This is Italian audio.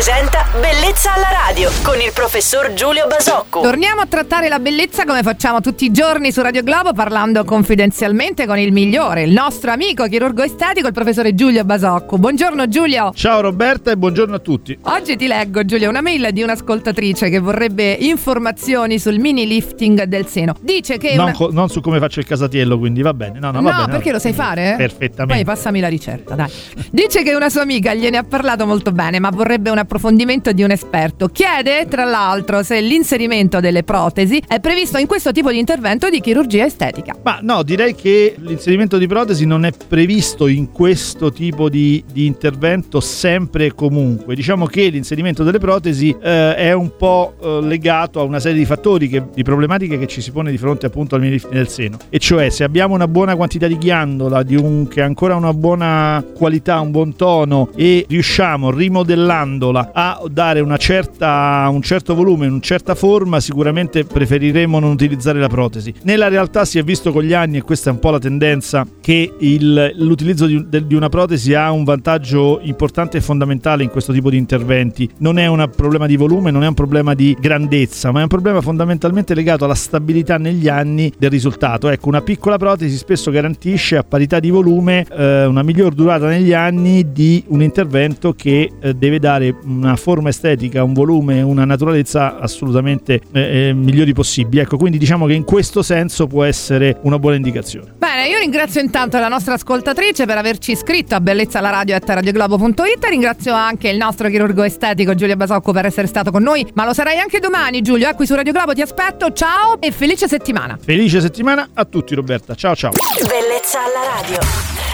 presenta Bellezza alla radio con il professor Giulio Basocco. Torniamo a trattare la bellezza come facciamo tutti i giorni su Radio Globo parlando confidenzialmente con il migliore, il nostro amico chirurgo estetico, il professore Giulio Basocco. Buongiorno Giulio. Ciao Roberta e buongiorno a tutti. Oggi ti leggo Giulio una mail di un'ascoltatrice che vorrebbe informazioni sul mini lifting del seno. Dice che Non, una... co- non su come faccio il casatiello, quindi va bene. No, no, va No, bene, perché va lo sai fare? Perfettamente. Poi passami la ricetta, dai. Dice che una sua amica gliene ha parlato molto bene, ma vorrebbe un approfondimento di un esperto. Chiede, tra l'altro, se l'inserimento delle protesi è previsto in questo tipo di intervento di chirurgia estetica. Ma no, direi che l'inserimento di protesi non è previsto in questo tipo di, di intervento sempre e comunque. Diciamo che l'inserimento delle protesi eh, è un po' eh, legato a una serie di fattori, che- di problematiche che ci si pone di fronte appunto al minilifting del seno. E cioè se abbiamo una buona quantità di ghiandola, di un, che ha ancora una buona qualità, un buon tono e riusciamo rimodellandola a dare certa, un certo volume, una certa forma, sicuramente preferiremo non utilizzare la protesi. Nella realtà si è visto con gli anni, e questa è un po' la tendenza, che il- l'utilizzo di, di una protesi ha un vantaggio importante e fondamentale in questo tipo di interventi. Non è un problema di volume, non è un problema di grandezza, ma è un problema fondamentalmente legato alla stabilità negli anni del risultato. Ecco, una piccola protesi spesso garantisce a parità di volume eh, una miglior durata negli anni di un intervento che eh, deve dare una forma estetica, un volume, una naturalezza assolutamente eh, eh, migliori possibili. Ecco, quindi diciamo che in questo senso può essere una buona indicazione. Bene, io ringrazio intanto la nostra ascoltatrice per averci iscritto a bellezzalaradio.radioglobo.it. Ringrazio anche il nostro chirurgo estetico Giulio Basocco per essere stato con noi. Ma lo sarai anche domani, Giulio. Eh, qui su Radio Globo ti aspetto. Ciao e felice settimana. Felice settimana a tutti Roberta, ciao ciao. Bellezza alla radio.